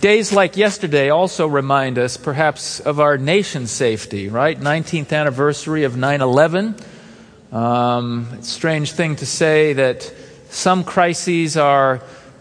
Days like yesterday also remind us, perhaps, of our nation's safety, right? 19th anniversary of 9 11. Um, strange thing to say that some crises are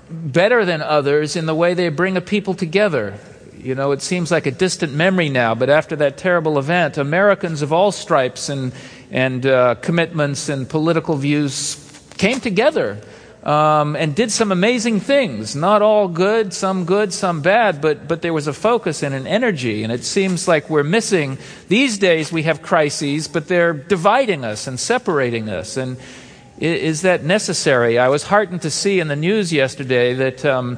better than others in the way they bring a people together. You know, it seems like a distant memory now, but after that terrible event, Americans of all stripes and, and uh, commitments and political views came together um, and did some amazing things. Not all good, some good, some bad, but, but there was a focus and an energy. And it seems like we're missing. These days we have crises, but they're dividing us and separating us. And is that necessary? I was heartened to see in the news yesterday that um,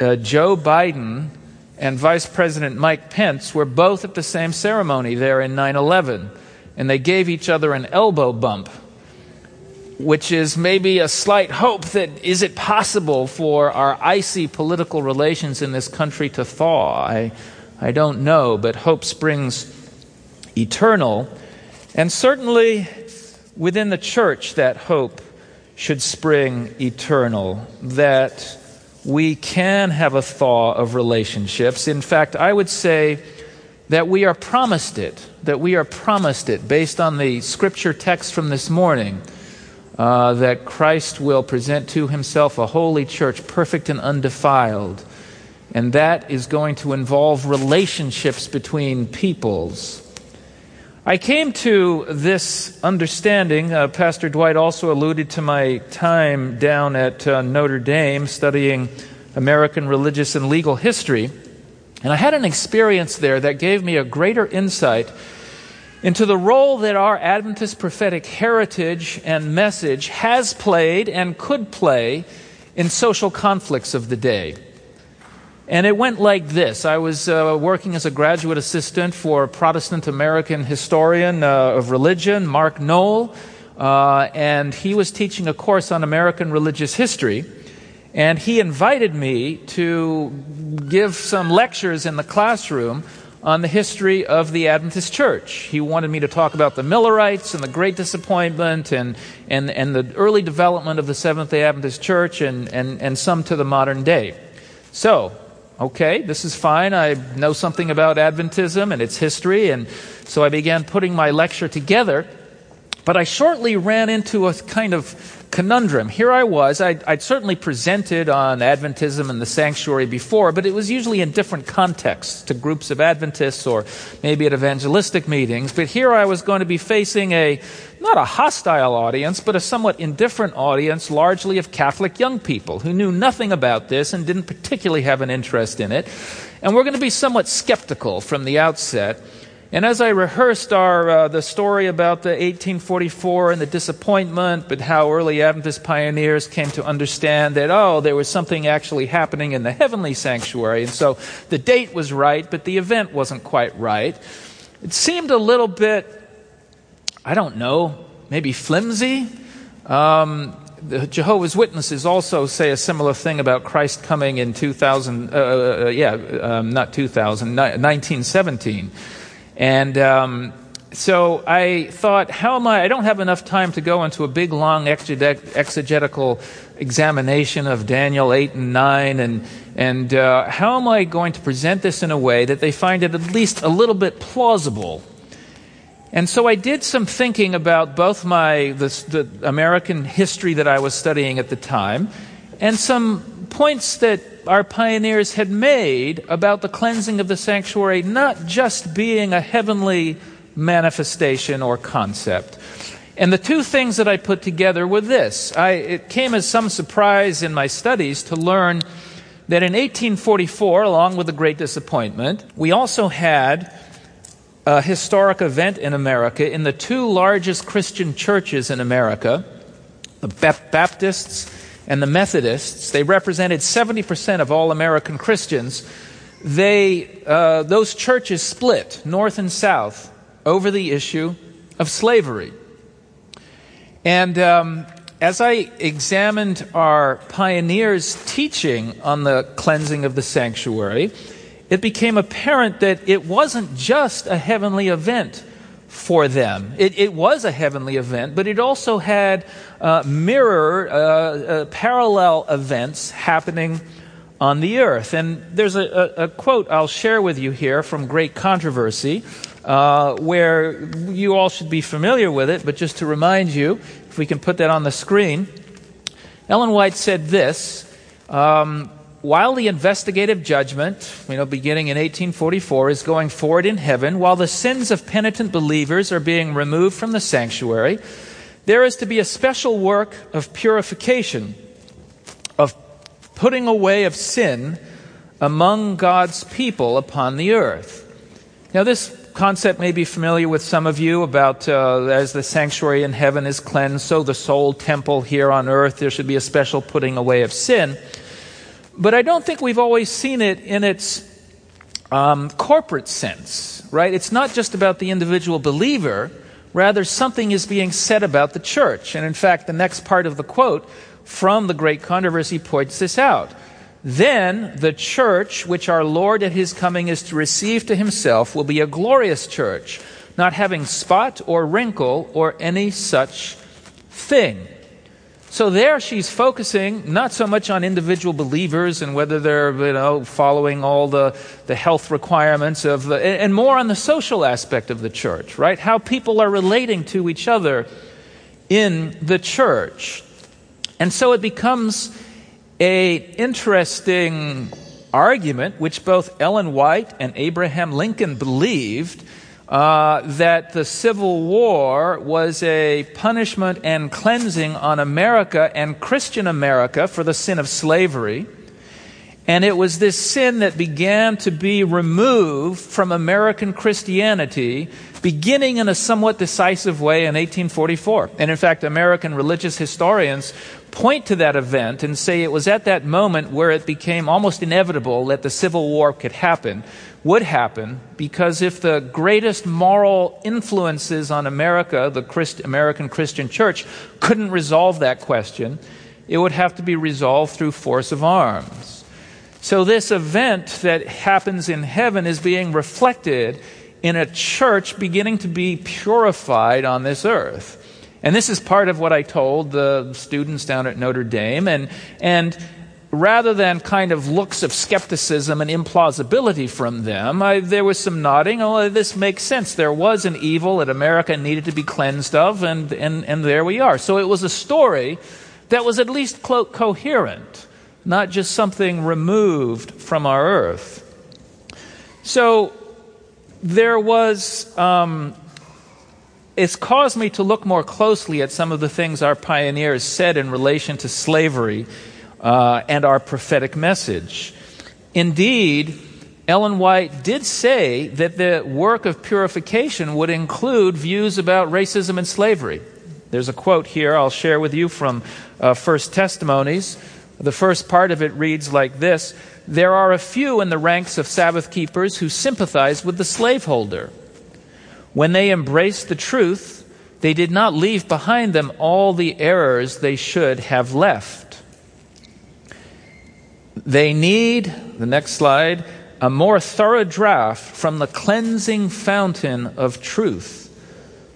uh, Joe Biden and Vice President Mike Pence were both at the same ceremony there in 9 11. And they gave each other an elbow bump which is maybe a slight hope that is it possible for our icy political relations in this country to thaw? I, I don't know, but hope springs eternal. And certainly within the church, that hope should spring eternal, that we can have a thaw of relationships. In fact, I would say that we are promised it, that we are promised it based on the scripture text from this morning uh, that Christ will present to himself a holy church, perfect and undefiled. And that is going to involve relationships between peoples. I came to this understanding. Uh, Pastor Dwight also alluded to my time down at uh, Notre Dame studying American religious and legal history. And I had an experience there that gave me a greater insight into the role that our Adventist prophetic heritage and message has played and could play in social conflicts of the day. And it went like this. I was uh, working as a graduate assistant for a Protestant American historian uh, of religion, Mark Noll, uh, and he was teaching a course on American religious history. And he invited me to give some lectures in the classroom on the history of the Adventist church. He wanted me to talk about the Millerites and the Great Disappointment and, and, and the early development of the Seventh day Adventist church and, and, and some to the modern day. So, okay, this is fine. I know something about Adventism and its history, and so I began putting my lecture together. But I shortly ran into a kind of conundrum. Here I was, I'd, I'd, certainly presented on Adventism and the sanctuary before, but it was usually in different contexts to groups of Adventists or maybe at evangelistic meetings. But here I was going to be facing a, not a hostile audience, but a somewhat indifferent audience, largely of Catholic young people who knew nothing about this and didn't particularly have an interest in it. And we're going to be somewhat skeptical from the outset. And as I rehearsed our, uh, the story about the 1844 and the disappointment, but how early Adventist pioneers came to understand that, oh, there was something actually happening in the heavenly sanctuary. And so the date was right, but the event wasn't quite right. It seemed a little bit, I don't know, maybe flimsy. Um, the Jehovah's Witnesses also say a similar thing about Christ coming in 2000, uh, uh, uh, yeah, um, not 2000, 1917. And um, so I thought, how am I? I don't have enough time to go into a big, long exegetical examination of Daniel 8 and 9, and, and uh, how am I going to present this in a way that they find it at least a little bit plausible? And so I did some thinking about both my the, the American history that I was studying at the time, and some points that our pioneers had made about the cleansing of the sanctuary not just being a heavenly manifestation or concept. And the two things that I put together were this. I, it came as some surprise in my studies to learn that in 1844, along with the Great Disappointment, we also had a historic event in America in the two largest Christian churches in America, the Baptists and the Methodists, they represented 70% of all American Christians. They, uh, those churches split north and south over the issue of slavery. And um, as I examined our pioneers' teaching on the cleansing of the sanctuary, it became apparent that it wasn't just a heavenly event for them. It, it, was a heavenly event, but it also had uh, mirror, uh, uh, parallel events happening on the earth. And there's a, a, a quote I'll share with you here from Great Controversy, uh, where you all should be familiar with it, but just to remind you, if we can put that on the screen, Ellen White said this. Um, while the investigative judgment, you know, beginning in 1844, is going forward in heaven, while the sins of penitent believers are being removed from the sanctuary, there is to be a special work of purification, of putting away of sin among God's people upon the earth. Now, this concept may be familiar with some of you about uh, as the sanctuary in heaven is cleansed, so the soul temple here on earth, there should be a special putting away of sin. But I don't think we've always seen it in its um, corporate sense, right? It's not just about the individual believer, rather, something is being said about the church. And in fact, the next part of the quote from the Great Controversy points this out. Then the church, which our Lord at his coming is to receive to himself, will be a glorious church, not having spot or wrinkle or any such thing. So there she's focusing not so much on individual believers and whether they're you know, following all the, the health requirements of the, and more on the social aspect of the church, right? How people are relating to each other in the church. And so it becomes a interesting argument, which both Ellen White and Abraham Lincoln believed, uh, that the Civil War was a punishment and cleansing on America and Christian America for the sin of slavery. And it was this sin that began to be removed from American Christianity beginning in a somewhat decisive way in 1844. And in fact, American religious historians point to that event and say it was at that moment where it became almost inevitable that the Civil War could happen, would happen, because if the greatest moral influences on America, the Christ, American Christian church, couldn't resolve that question, it would have to be resolved through force of arms. So, this event that happens in heaven is being reflected in a church beginning to be purified on this earth. And this is part of what I told the students down at Notre Dame. And, and rather than kind of looks of skepticism and implausibility from them, I, there was some nodding. Oh, this makes sense. There was an evil that America needed to be cleansed of, and, and, and there we are. So it was a story that was at least co- coherent, not just something removed from our earth. So there was, um, it's caused me to look more closely at some of the things our pioneers said in relation to slavery uh, and our prophetic message. Indeed, Ellen White did say that the work of purification would include views about racism and slavery. There's a quote here I'll share with you from uh, First Testimonies. The first part of it reads like this there are a few in the ranks of Sabbath keepers who sympathize with the slaveholder. When they embraced the truth, they did not leave behind them all the errors they should have left. They need, the next slide, a more thorough draft from the cleansing fountain of truth.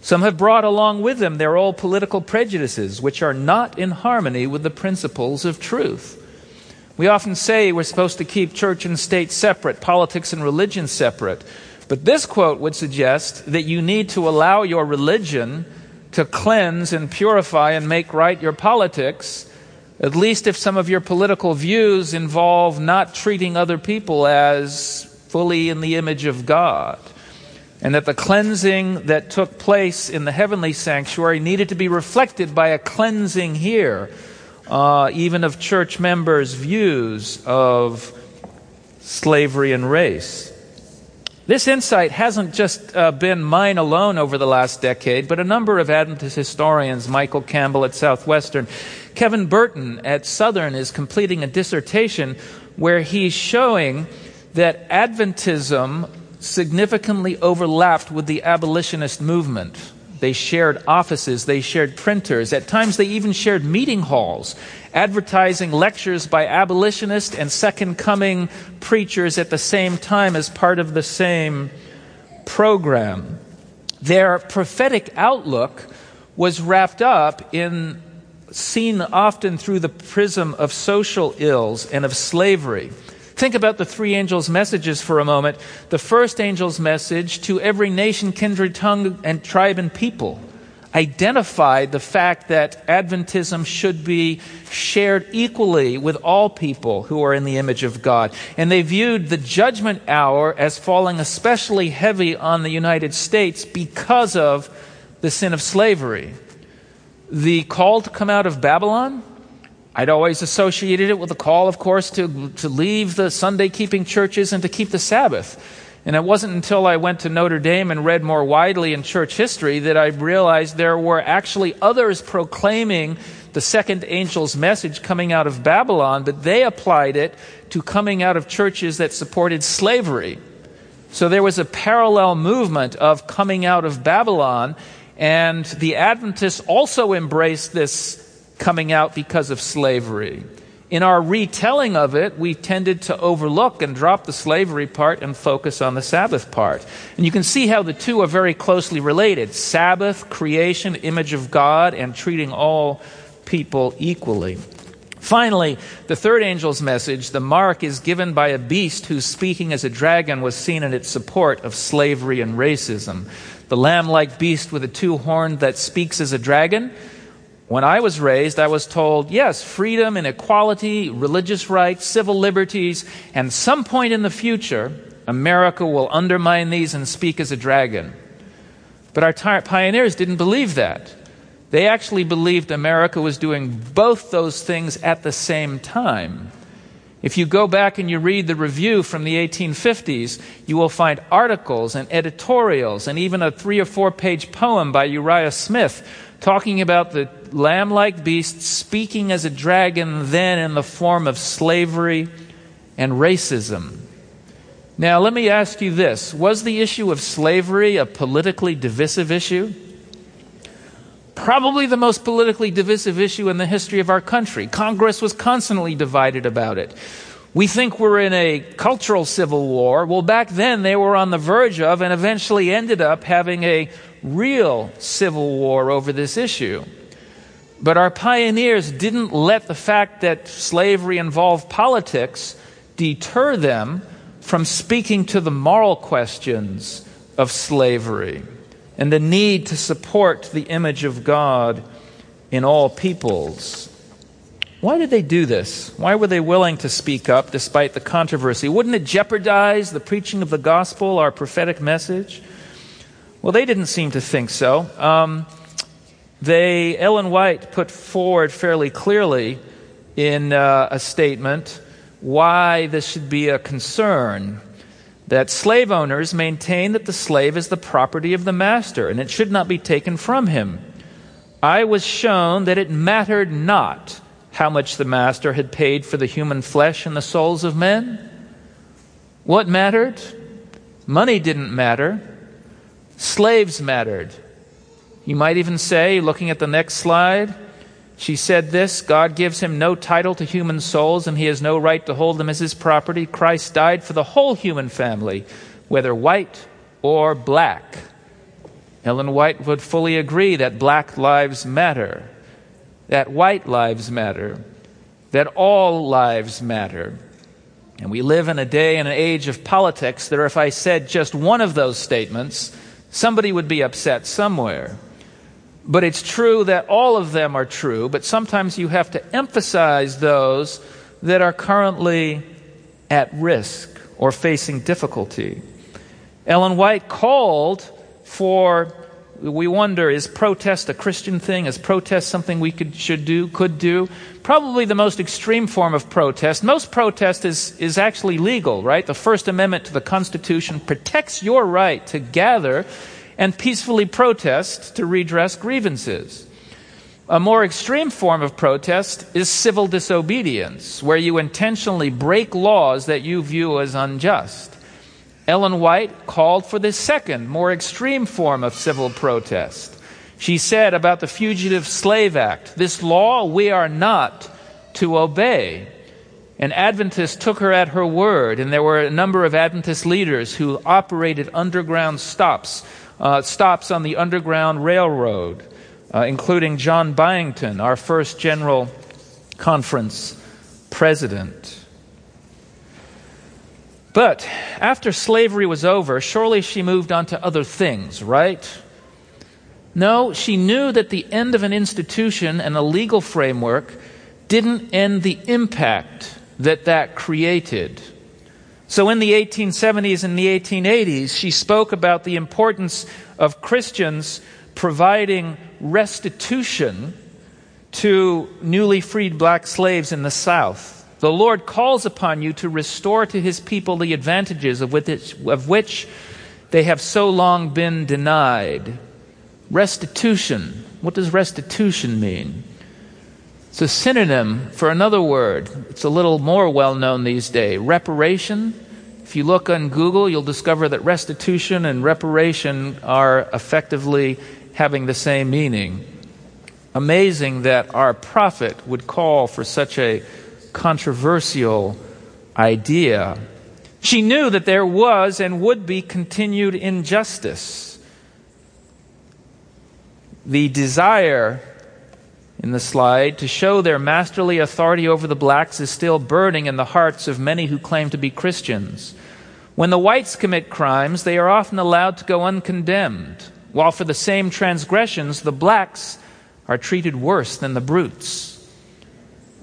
Some have brought along with them their old political prejudices, which are not in harmony with the principles of truth. We often say we're supposed to keep church and state separate, politics and religion separate. But this quote would suggest that you need to allow your religion to cleanse and purify and make right your politics, at least if some of your political views involve not treating other people as fully in the image of God. And that the cleansing that took place in the heavenly sanctuary needed to be reflected by a cleansing here uh, even of church members' views of slavery and race. This insight hasn't just uh, been mine alone over the last decade, but a number of Adventist historians, Michael Campbell at Southwestern, Kevin Burton at Southern, is completing a dissertation where he's showing that Adventism significantly overlapped with the abolitionist movement. They shared offices, they shared printers. At times, they even shared meeting halls, advertising lectures by abolitionist and second coming preachers at the same time as part of the same program. Their prophetic outlook was wrapped up in seen often through the prism of social ills and of slavery. Think about the three angels' messages for a moment. The first angel's message to every nation, kindred, tongue, and tribe and people identified the fact that Adventism should be shared equally with all people who are in the image of God. And they viewed the judgment hour as falling especially heavy on the United States because of the sin of slavery. The call to come out of Babylon, I'd always associated it with the call, of course, to, to leave the Sunday keeping churches and to keep the Sabbath. And it wasn't until I went to Notre Dame and read more widely in church history that I realized there were actually others proclaiming the second angel's message coming out of Babylon, but they applied it to coming out of churches that supported slavery. So there was a parallel movement of coming out of Babylon, and the Adventists also embraced this coming out because of slavery. In our retelling of it, we tended to overlook and drop the slavery part and focus on the Sabbath part. And you can see how the two are very closely related Sabbath, creation, image of God, and treating all people equally. Finally, the third angel's message, the mark is given by a beast whose speaking as a dragon was seen in its support of slavery and racism. The lamb like beast with a two horn that speaks as a dragon when I was raised, I was told, yes, freedom and equality, religious rights, civil liberties, and some point in the future, America will undermine these and speak as a dragon. But our t- pioneers didn't believe that. They actually believed America was doing both those things at the same time. If you go back and you read the review from the 1850s, you will find articles and editorials and even a three or four page poem by Uriah Smith talking about the lamb like beast speaking as a dragon, then in the form of slavery and racism. Now, let me ask you this Was the issue of slavery a politically divisive issue? Probably the most politically divisive issue in the history of our country. Congress was constantly divided about it. We think we're in a cultural civil war. Well, back then they were on the verge of and eventually ended up having a real civil war over this issue. But our pioneers didn't let the fact that slavery involved politics deter them from speaking to the moral questions of slavery and the need to support the image of God in all peoples. Why did they do this? Why were they willing to speak up despite the controversy? Wouldn't it jeopardize the preaching of the gospel, our prophetic message? Well, they didn't seem to think so. Um, they, Ellen White put forward fairly clearly in uh, a statement why this should be a concern. That slave owners maintain that the slave is the property of the master and it should not be taken from him. I was shown that it mattered not how much the master had paid for the human flesh and the souls of men. What mattered? Money didn't matter. Slaves mattered. You might even say, looking at the next slide, she said this God gives him no title to human souls, and he has no right to hold them as his property. Christ died for the whole human family, whether white or black. Ellen White would fully agree that black lives matter, that white lives matter, that all lives matter. And we live in a day and an age of politics that if I said just one of those statements, Somebody would be upset somewhere. But it's true that all of them are true, but sometimes you have to emphasize those that are currently at risk or facing difficulty. Ellen White called for we wonder is protest a Christian thing? Is protest something we could, should do, could do? Probably the most extreme form of protest. Most protest is, is actually legal, right? The First Amendment to the Constitution protects your right to gather and peacefully protest to redress grievances. A more extreme form of protest is civil disobedience, where you intentionally break laws that you view as unjust. Ellen White called for the second, more extreme form of civil protest. She said about the Fugitive Slave Act, this law we are not to obey. And Adventists took her at her word, and there were a number of Adventist leaders who operated underground stops, uh, stops on the Underground Railroad. uh, including John Byington, our first General Conference president. But after slavery was over, surely she moved on to other things, right? No, she knew that the end of an institution and a legal framework didn't end the impact that that created. So in the 1870s and the 1880s, she spoke about the importance of Christians providing restitution to newly freed black slaves in the South. The Lord calls upon you to restore to his people the advantages of which, of which they have so long been denied. Restitution. What does restitution mean? It's a synonym for another word. It's a little more well known these days reparation. If you look on Google, you'll discover that restitution and reparation are effectively having the same meaning. Amazing that our prophet would call for such a controversial idea. She knew that there was and would be continued injustice. The desire in the slide to show their masterly authority over the blacks is still burning in the hearts of many who claim to be Christians. When the whites commit crimes, they are often allowed to go uncondemned, while for the same transgressions, the blacks are treated worse than the brutes.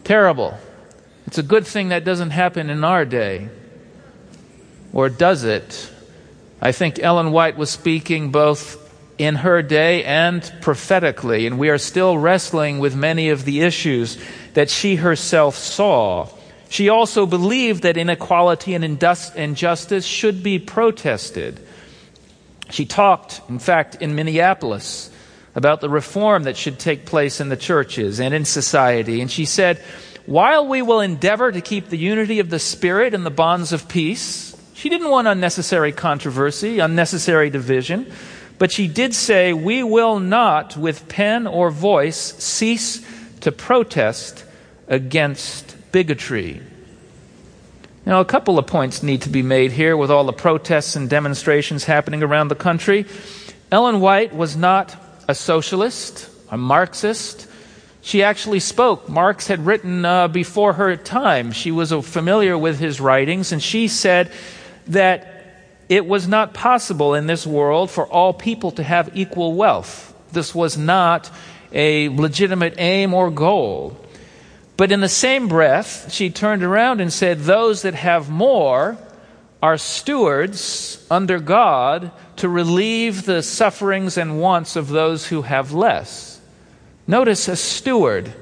Terrible. It's a good thing that doesn't happen in our day. Or does it? I think Ellen White was speaking both in her day and prophetically, and we are still wrestling with many of the issues that she herself saw. She also believed that inequality and injustice should be protested. She talked, in fact, in Minneapolis about the reform that should take place in the churches and in society. And she said, while we will endeavor to keep the unity of the Spirit and the bonds of peace, she didn't want unnecessary controversy, unnecessary division, but she did say, We will not, with pen or voice, cease to protest against bigotry. Now, a couple of points need to be made here with all the protests and demonstrations happening around the country. Ellen White was not a socialist, a Marxist, she actually spoke. Marx had written uh, before her time. She was uh, familiar with his writings, and she said that it was not possible in this world for all people to have equal wealth. This was not a legitimate aim or goal. But in the same breath, she turned around and said, Those that have more are stewards under God to relieve the sufferings and wants of those who have less. Notice a steward.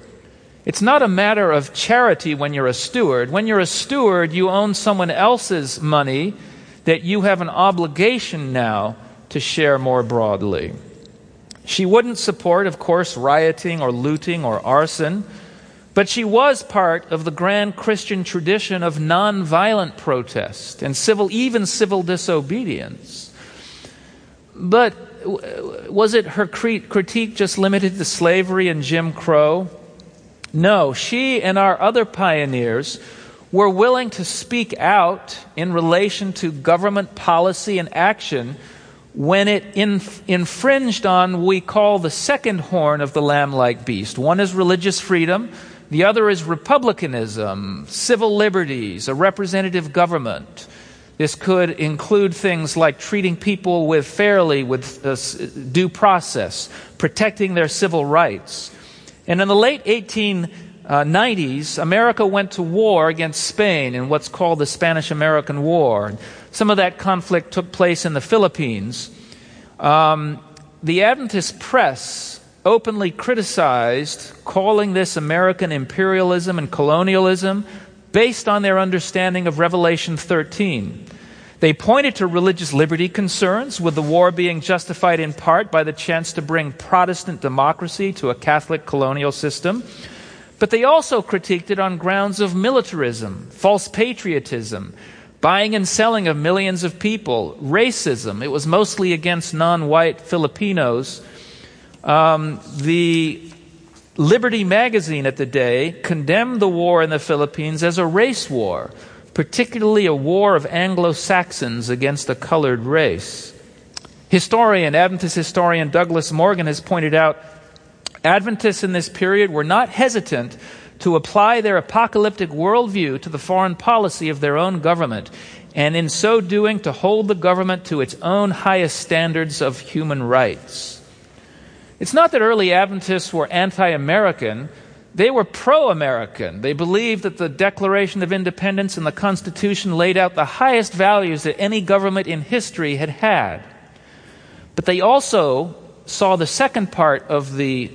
It's not a matter of charity when you're a steward. When you're a steward, you own someone else's money that you have an obligation now to share more broadly. She wouldn't support, of course, rioting or looting or arson, but she was part of the grand Christian tradition of nonviolent protest and civil, even civil disobedience. But was it her critique just limited to slavery and Jim Crow? No, she and our other pioneers were willing to speak out in relation to government policy and action when it inf- infringed on what we call the second horn of the lamb like beast. One is religious freedom, the other is republicanism, civil liberties, a representative government. This could include things like treating people with fairly, with uh, due process, protecting their civil rights. And in the late 1890s, America went to war against Spain in what's called the Spanish American War. Some of that conflict took place in the Philippines. Um, the Adventist press openly criticized calling this American imperialism and colonialism based on their understanding of Revelation 13. They pointed to religious liberty concerns, with the war being justified in part by the chance to bring Protestant democracy to a Catholic colonial system. But they also critiqued it on grounds of militarism, false patriotism, buying and selling of millions of people, racism. It was mostly against non white Filipinos. Um, the Liberty magazine at the day condemned the war in the Philippines as a race war, particularly a war of Anglo Saxons against a colored race. Historian, Adventist historian Douglas Morgan has pointed out Adventists in this period were not hesitant to apply their apocalyptic worldview to the foreign policy of their own government, and in so doing to hold the government to its own highest standards of human rights. It's not that early Adventists were anti American, they were pro American. They believed that the Declaration of Independence and the Constitution laid out the highest values that any government in history had had. But they also saw the second part of the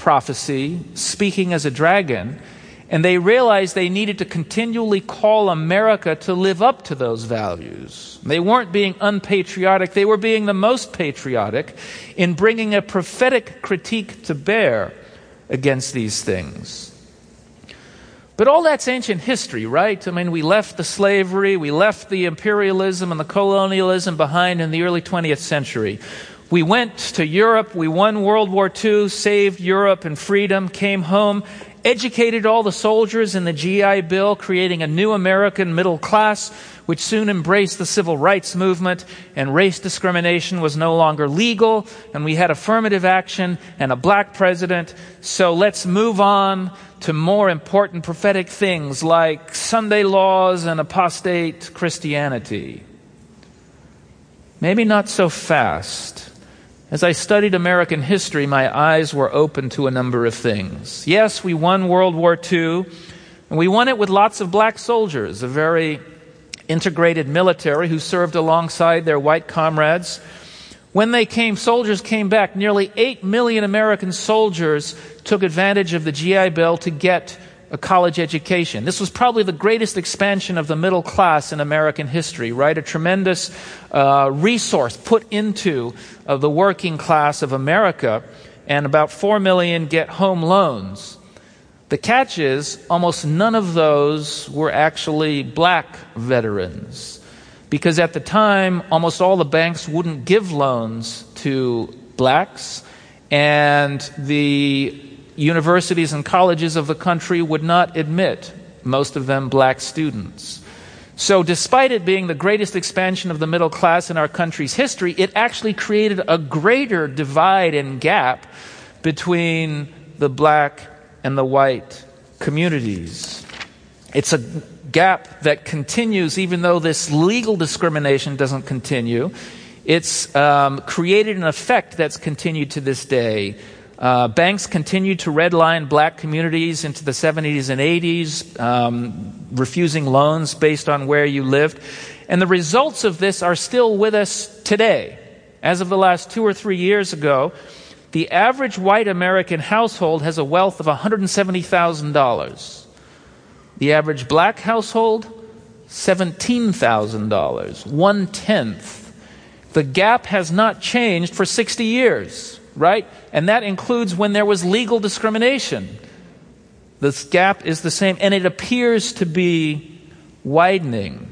prophecy, speaking as a dragon, and they realized they needed to continually call America to live up to those values. They weren't being unpatriotic, they were being the most patriotic in bringing a prophetic critique to bear against these things. But all that's ancient history, right? I mean, we left the slavery, we left the imperialism and the colonialism behind in the early 20th century. We went to Europe, we won World War II, saved Europe and freedom, came home, educated all the soldiers in the GI Bill, creating a new American middle class, which soon embraced the civil rights movement, and race discrimination was no longer legal, and we had affirmative action and a black president. So let's move on to more important prophetic things like Sunday laws and apostate Christianity. Maybe not so fast. As I studied American history, my eyes were open to a number of things. Yes, we won World War II, and we won it with lots of black soldiers, a very integrated military who served alongside their white comrades. When they came, soldiers came back. Nearly 8 million American soldiers took advantage of the GI Bill to get a college education. This was probably the greatest expansion of the middle class in American history, right? A tremendous uh, resource put into uh, the working class of America, and about 4 million get home loans. The catch is, almost none of those were actually black veterans. Because at the time, almost all the banks wouldn't give loans to blacks, and the universities and colleges of the country would not admit most of them black students. So, despite it being the greatest expansion of the middle class in our country's history, it actually created a greater divide and gap between the black and the white communities. It's a gap that continues even though this legal discrimination doesn't continue. It's um, created an effect that's continued to this day uh, banks continued to redline black communities into the 70s and 80s, um, refusing loans based on where you lived. And the results of this are still with us today. As of the last two or three years ago, the average white American household has a wealth of $170,000. The average black household, $17,000, one tenth. The gap has not changed for 60 years right? And that includes when there was legal discrimination. This gap is the same, and it appears to be widening.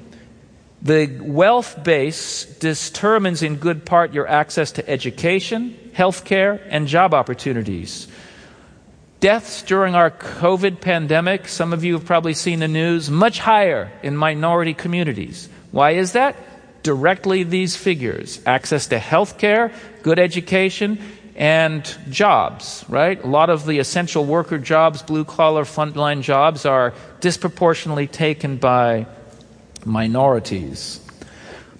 The wealth base determines in good part your access to education, health care, and job opportunities. Deaths during our COVID pandemic, some of you have probably seen the news, much higher in minority communities. Why is that? Directly these figures access to health care, good education, and jobs, right? A lot of the essential worker jobs, blue collar, frontline jobs, are disproportionately taken by minorities.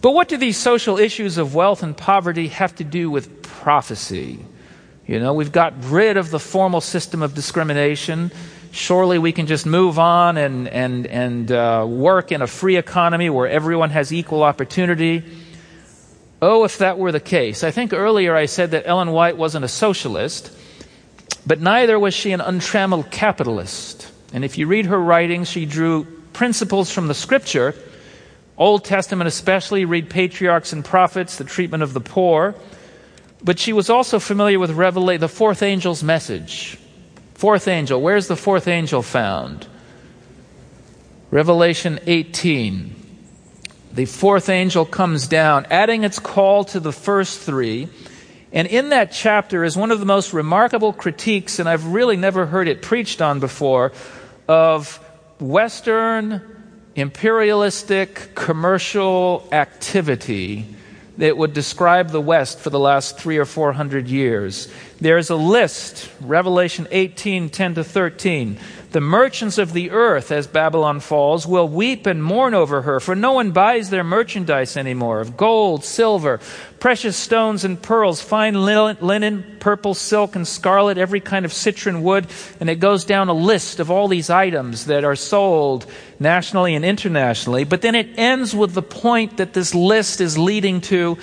But what do these social issues of wealth and poverty have to do with prophecy? You know, we've got rid of the formal system of discrimination. Surely we can just move on and, and, and uh, work in a free economy where everyone has equal opportunity. Oh, if that were the case. I think earlier I said that Ellen White wasn't a socialist, but neither was she an untrammeled capitalist. And if you read her writings, she drew principles from the scripture, Old Testament especially, read patriarchs and prophets, the treatment of the poor. But she was also familiar with Revela- the fourth angel's message. Fourth angel, where's the fourth angel found? Revelation 18 the fourth angel comes down, adding its call to the first three. And in that chapter is one of the most remarkable critiques, and I've really never heard it preached on before, of Western imperialistic commercial activity that would describe the West for the last three or four hundred years. There's a list, Revelation 18, 10 to 13. The merchants of the earth, as Babylon falls, will weep and mourn over her, for no one buys their merchandise anymore of gold, silver, precious stones and pearls, fine linen, purple, silk, and scarlet, every kind of citron wood. And it goes down a list of all these items that are sold nationally and internationally. But then it ends with the point that this list is leading to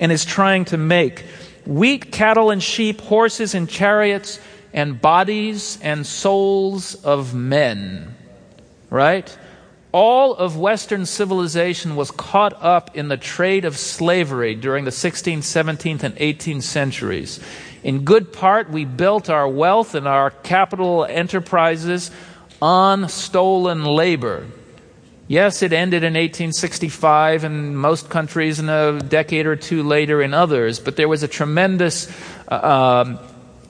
and is trying to make wheat, cattle, and sheep, horses and chariots and bodies and souls of men. Right? All of Western civilization was caught up in the trade of slavery during the 16th, 17th, and 18th centuries. In good part, we built our wealth and our capital enterprises on stolen labor. Yes, it ended in 1865 in most countries and a decade or two later in others, but there was a tremendous uh, um,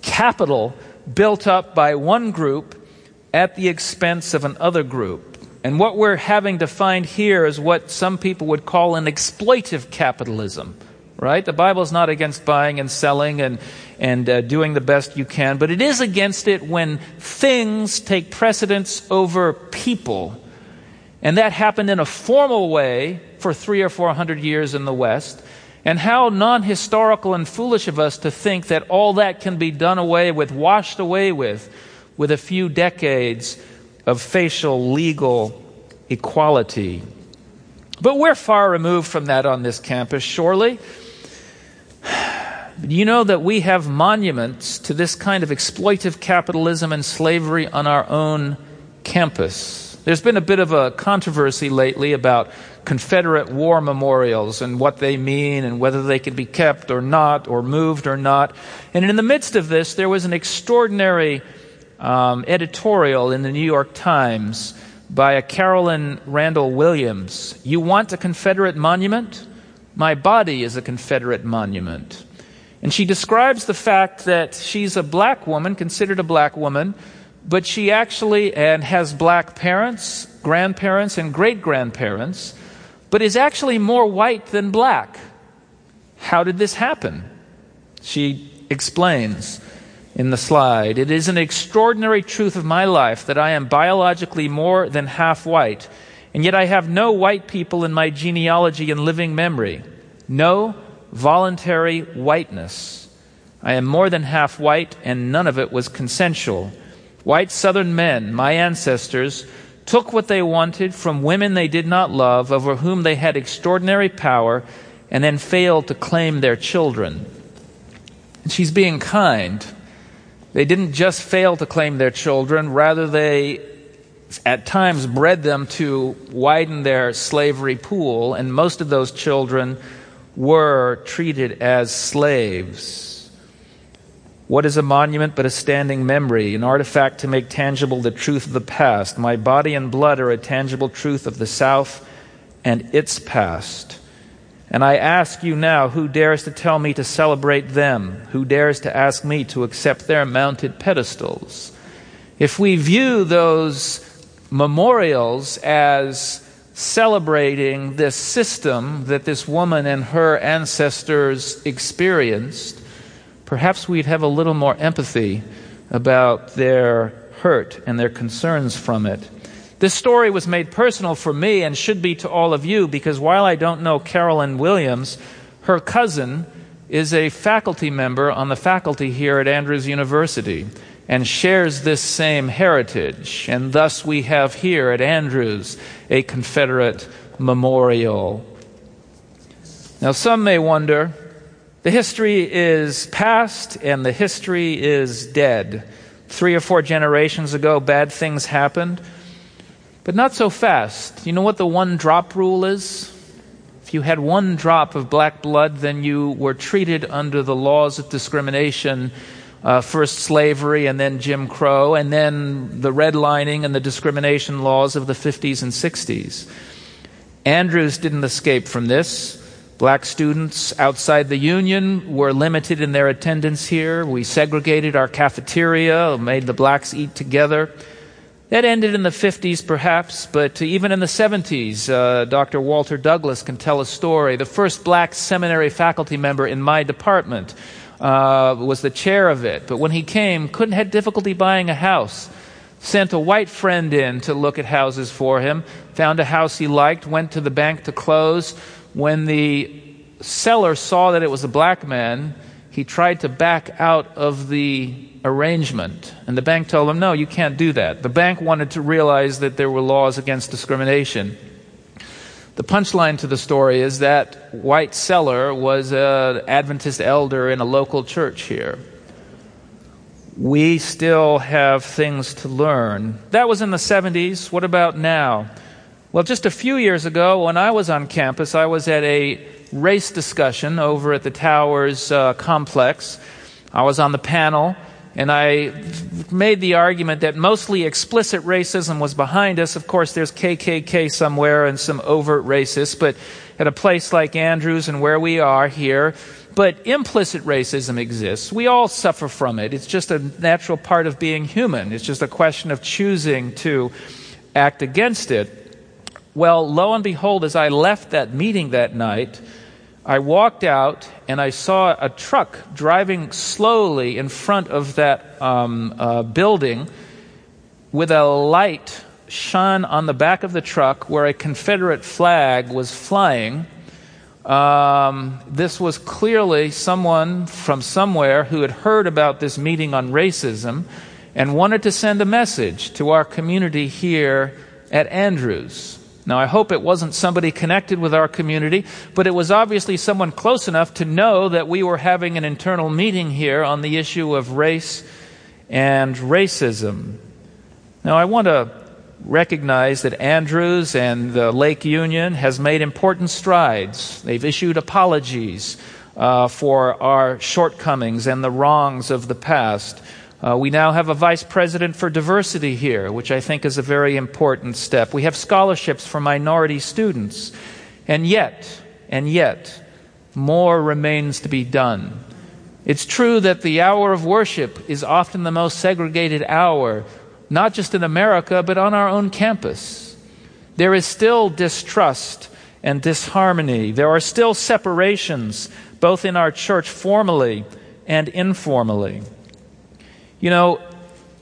capital built up by one group at the expense of another group. And what we're having to find here is what some people would call an exploitive capitalism, right? The Bible is not against buying and selling and, and uh, doing the best you can, but it is against it when things take precedence over people. And that happened in a formal way for three or four hundred years in the West. And how non historical and foolish of us to think that all that can be done away with, washed away with, with a few decades of facial legal equality. But we're far removed from that on this campus, surely. You know that we have monuments to this kind of exploitive capitalism and slavery on our own campus. There's been a bit of a controversy lately about Confederate war memorials and what they mean and whether they can be kept or not or moved or not. And in the midst of this, there was an extraordinary um, editorial in the New York Times by a Caroline Randall Williams. You want a Confederate monument? My body is a Confederate monument. And she describes the fact that she's a black woman, considered a black woman, but she actually and has black parents, grandparents, and great grandparents but is actually more white than black. How did this happen? She explains in the slide It is an extraordinary truth of my life that I am biologically more than half white, and yet I have no white people in my genealogy and living memory. No voluntary whiteness. I am more than half white, and none of it was consensual. White Southern men, my ancestors, took what they wanted from women they did not love, over whom they had extraordinary power, and then failed to claim their children. And she's being kind. They didn't just fail to claim their children, rather, they at times bred them to widen their slavery pool, and most of those children were treated as slaves. What is a monument but a standing memory, an artifact to make tangible the truth of the past? My body and blood are a tangible truth of the South and its past. And I ask you now who dares to tell me to celebrate them? Who dares to ask me to accept their mounted pedestals? If we view those memorials as celebrating this system that this woman and her ancestors experienced, perhaps we'd have a little more empathy about their hurt and their concerns from it. This story was made personal for me and should be to all of you because while I don't know Caroline Williams, her cousin is a faculty member on the faculty here at Andrews University and shares this same heritage. And thus we have here at Andrews a Confederate memorial. Now, some may wonder the history is past and the history is dead. Three or four generations ago, bad things happened, but not so fast. You know what the one drop rule is? If you had one drop of black blood, then you were treated under the laws of discrimination. Uh, first slavery and then Jim Crow, and then the redlining and the discrimination laws of the 50s and 60s. Andrews didn't escape from this. Black students outside the union were limited in their attendance here. We segregated our cafeteria, made the blacks eat together. That ended in the 50s, perhaps, but even in the 70s, uh, Dr. Walter Douglas can tell a story. The first black seminary faculty member in my department uh, was the chair of it, but when he came, couldn't had difficulty buying a house. Sent a white friend in to look at houses for him, found a house he liked, went to the bank to close. When the seller saw that it was a black man, he tried to back out of the arrangement. And the bank told him, no, you can't do that. The bank wanted to realize that there were laws against discrimination. The punchline to the story is that white seller was an Adventist elder in a local church here. We still have things to learn. That was in the 70s. What about now? Well, just a few years ago, when I was on campus, I was at a race discussion over at the Towers uh, complex. I was on the panel, and I made the argument that mostly explicit racism was behind us. Of course, there's KKK somewhere and some overt racists, but at a place like Andrews and where we are here, but implicit racism exists. We all suffer from it. It's just a natural part of being human. It's just a question of choosing to act against it. Well, lo and behold, as I left that meeting that night, I walked out and I saw a truck driving slowly in front of that um, uh, building with a light shone on the back of the truck where a Confederate flag was flying. Um, this was clearly someone from somewhere who had heard about this meeting on racism and wanted to send a message to our community here at Andrews. Now, I hope it wasn't somebody connected with our community, but it was obviously someone close enough to know that we were having an internal meeting here on the issue of race and racism. Now, I want to recognize that Andrews and the Lake Union has made important strides. They've issued apologies uh, for our shortcomings and the wrongs of the past. Uh, we now have a vice president for diversity here, which I think is a very important step. We have scholarships for minority students. And yet, and yet, more remains to be done. It's true that the hour of worship is often the most segregated hour, not just in America, but on our own campus. There is still distrust and disharmony. There are still separations, both in our church formally and informally. You know,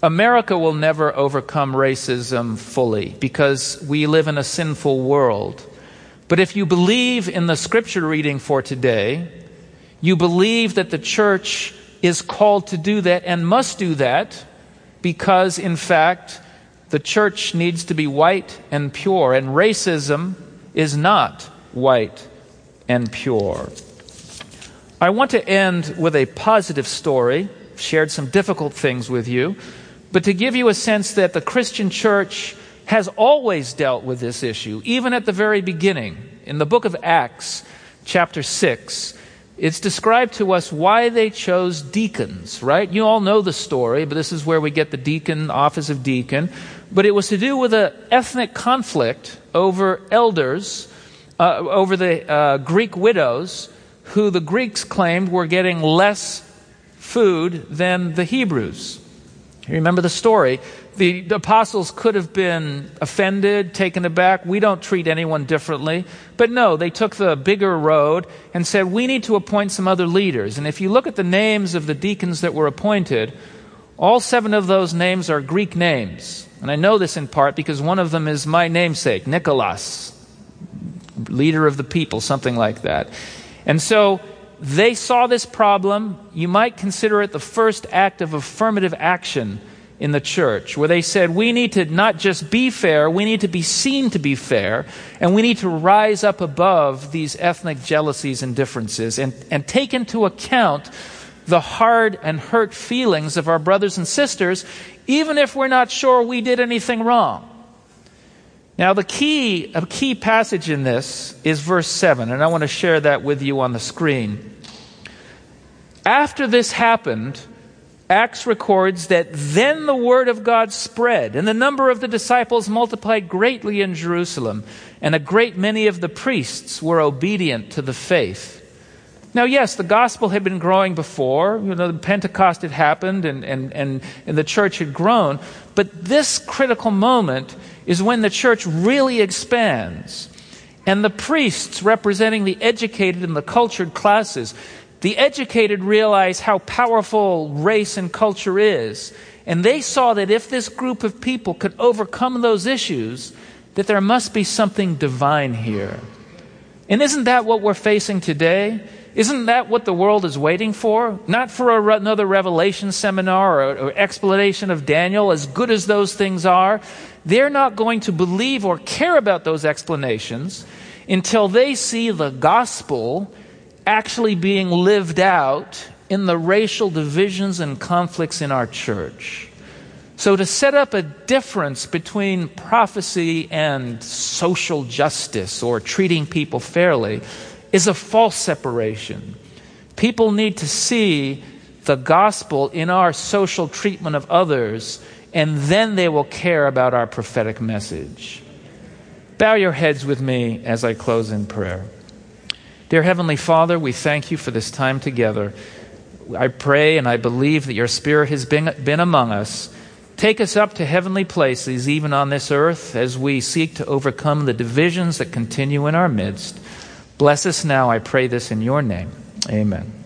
America will never overcome racism fully because we live in a sinful world. But if you believe in the scripture reading for today, you believe that the church is called to do that and must do that because, in fact, the church needs to be white and pure, and racism is not white and pure. I want to end with a positive story shared some difficult things with you, but to give you a sense that the Christian church has always dealt with this issue, even at the very beginning. In the book of Acts, chapter 6, it's described to us why they chose deacons, right? You all know the story, but this is where we get the deacon, office of deacon. But it was to do with an ethnic conflict over elders, uh, over the uh, Greek widows, who the Greeks claimed were getting less food than the Hebrews. You remember the story. The, apostles could have been offended, taken aback. We don't treat anyone differently. But no, they took the bigger road and said, we need to appoint some other leaders. And if you look at the names of the deacons that were appointed, all seven of those names are Greek names. And I know this in part because one of them is my namesake, Nicholas, leader of the people, something like that. And so they saw this problem. You might consider it the first act of affirmative action in the church, where they said, we need to not just be fair, we need to be seen to be fair, and we need to rise up above these ethnic jealousies and differences and, and take into account the hard and hurt feelings of our brothers and sisters, even if we're not sure we did anything wrong. Now, the key, a key passage in this is verse 7, and I want to share that with you on the screen. After this happened, Acts records that then the word of God spread, and the number of the disciples multiplied greatly in Jerusalem, and a great many of the priests were obedient to the faith. Now, yes, the gospel had been growing before. You know, the Pentecost had happened and, and, and, and the church had grown. But this critical moment is when the church really expands. And the priests, representing the educated and the cultured classes, the educated realize how powerful race and culture is. And they saw that if this group of people could overcome those issues, that there must be something divine here. And isn't that what we're facing today? Isn't that what the world is waiting for? Not for a, another revelation seminar or, or explanation of Daniel, as good as those things are. They're not going to believe or care about those explanations until they see the gospel actually being lived out in the racial divisions and conflicts in our church. So, to set up a difference between prophecy and social justice or treating people fairly is a false separation. People need to see the gospel in our social treatment of others, and then they will care about our prophetic message. Bow your heads with me as I close in prayer. Dear Heavenly Father, we thank you for this time together. I pray and I believe that your Spirit has been, been among us. Take us up to heavenly places, even on this earth, as we seek to overcome the divisions that continue in our midst. Bless us now, I pray this in your name. Amen.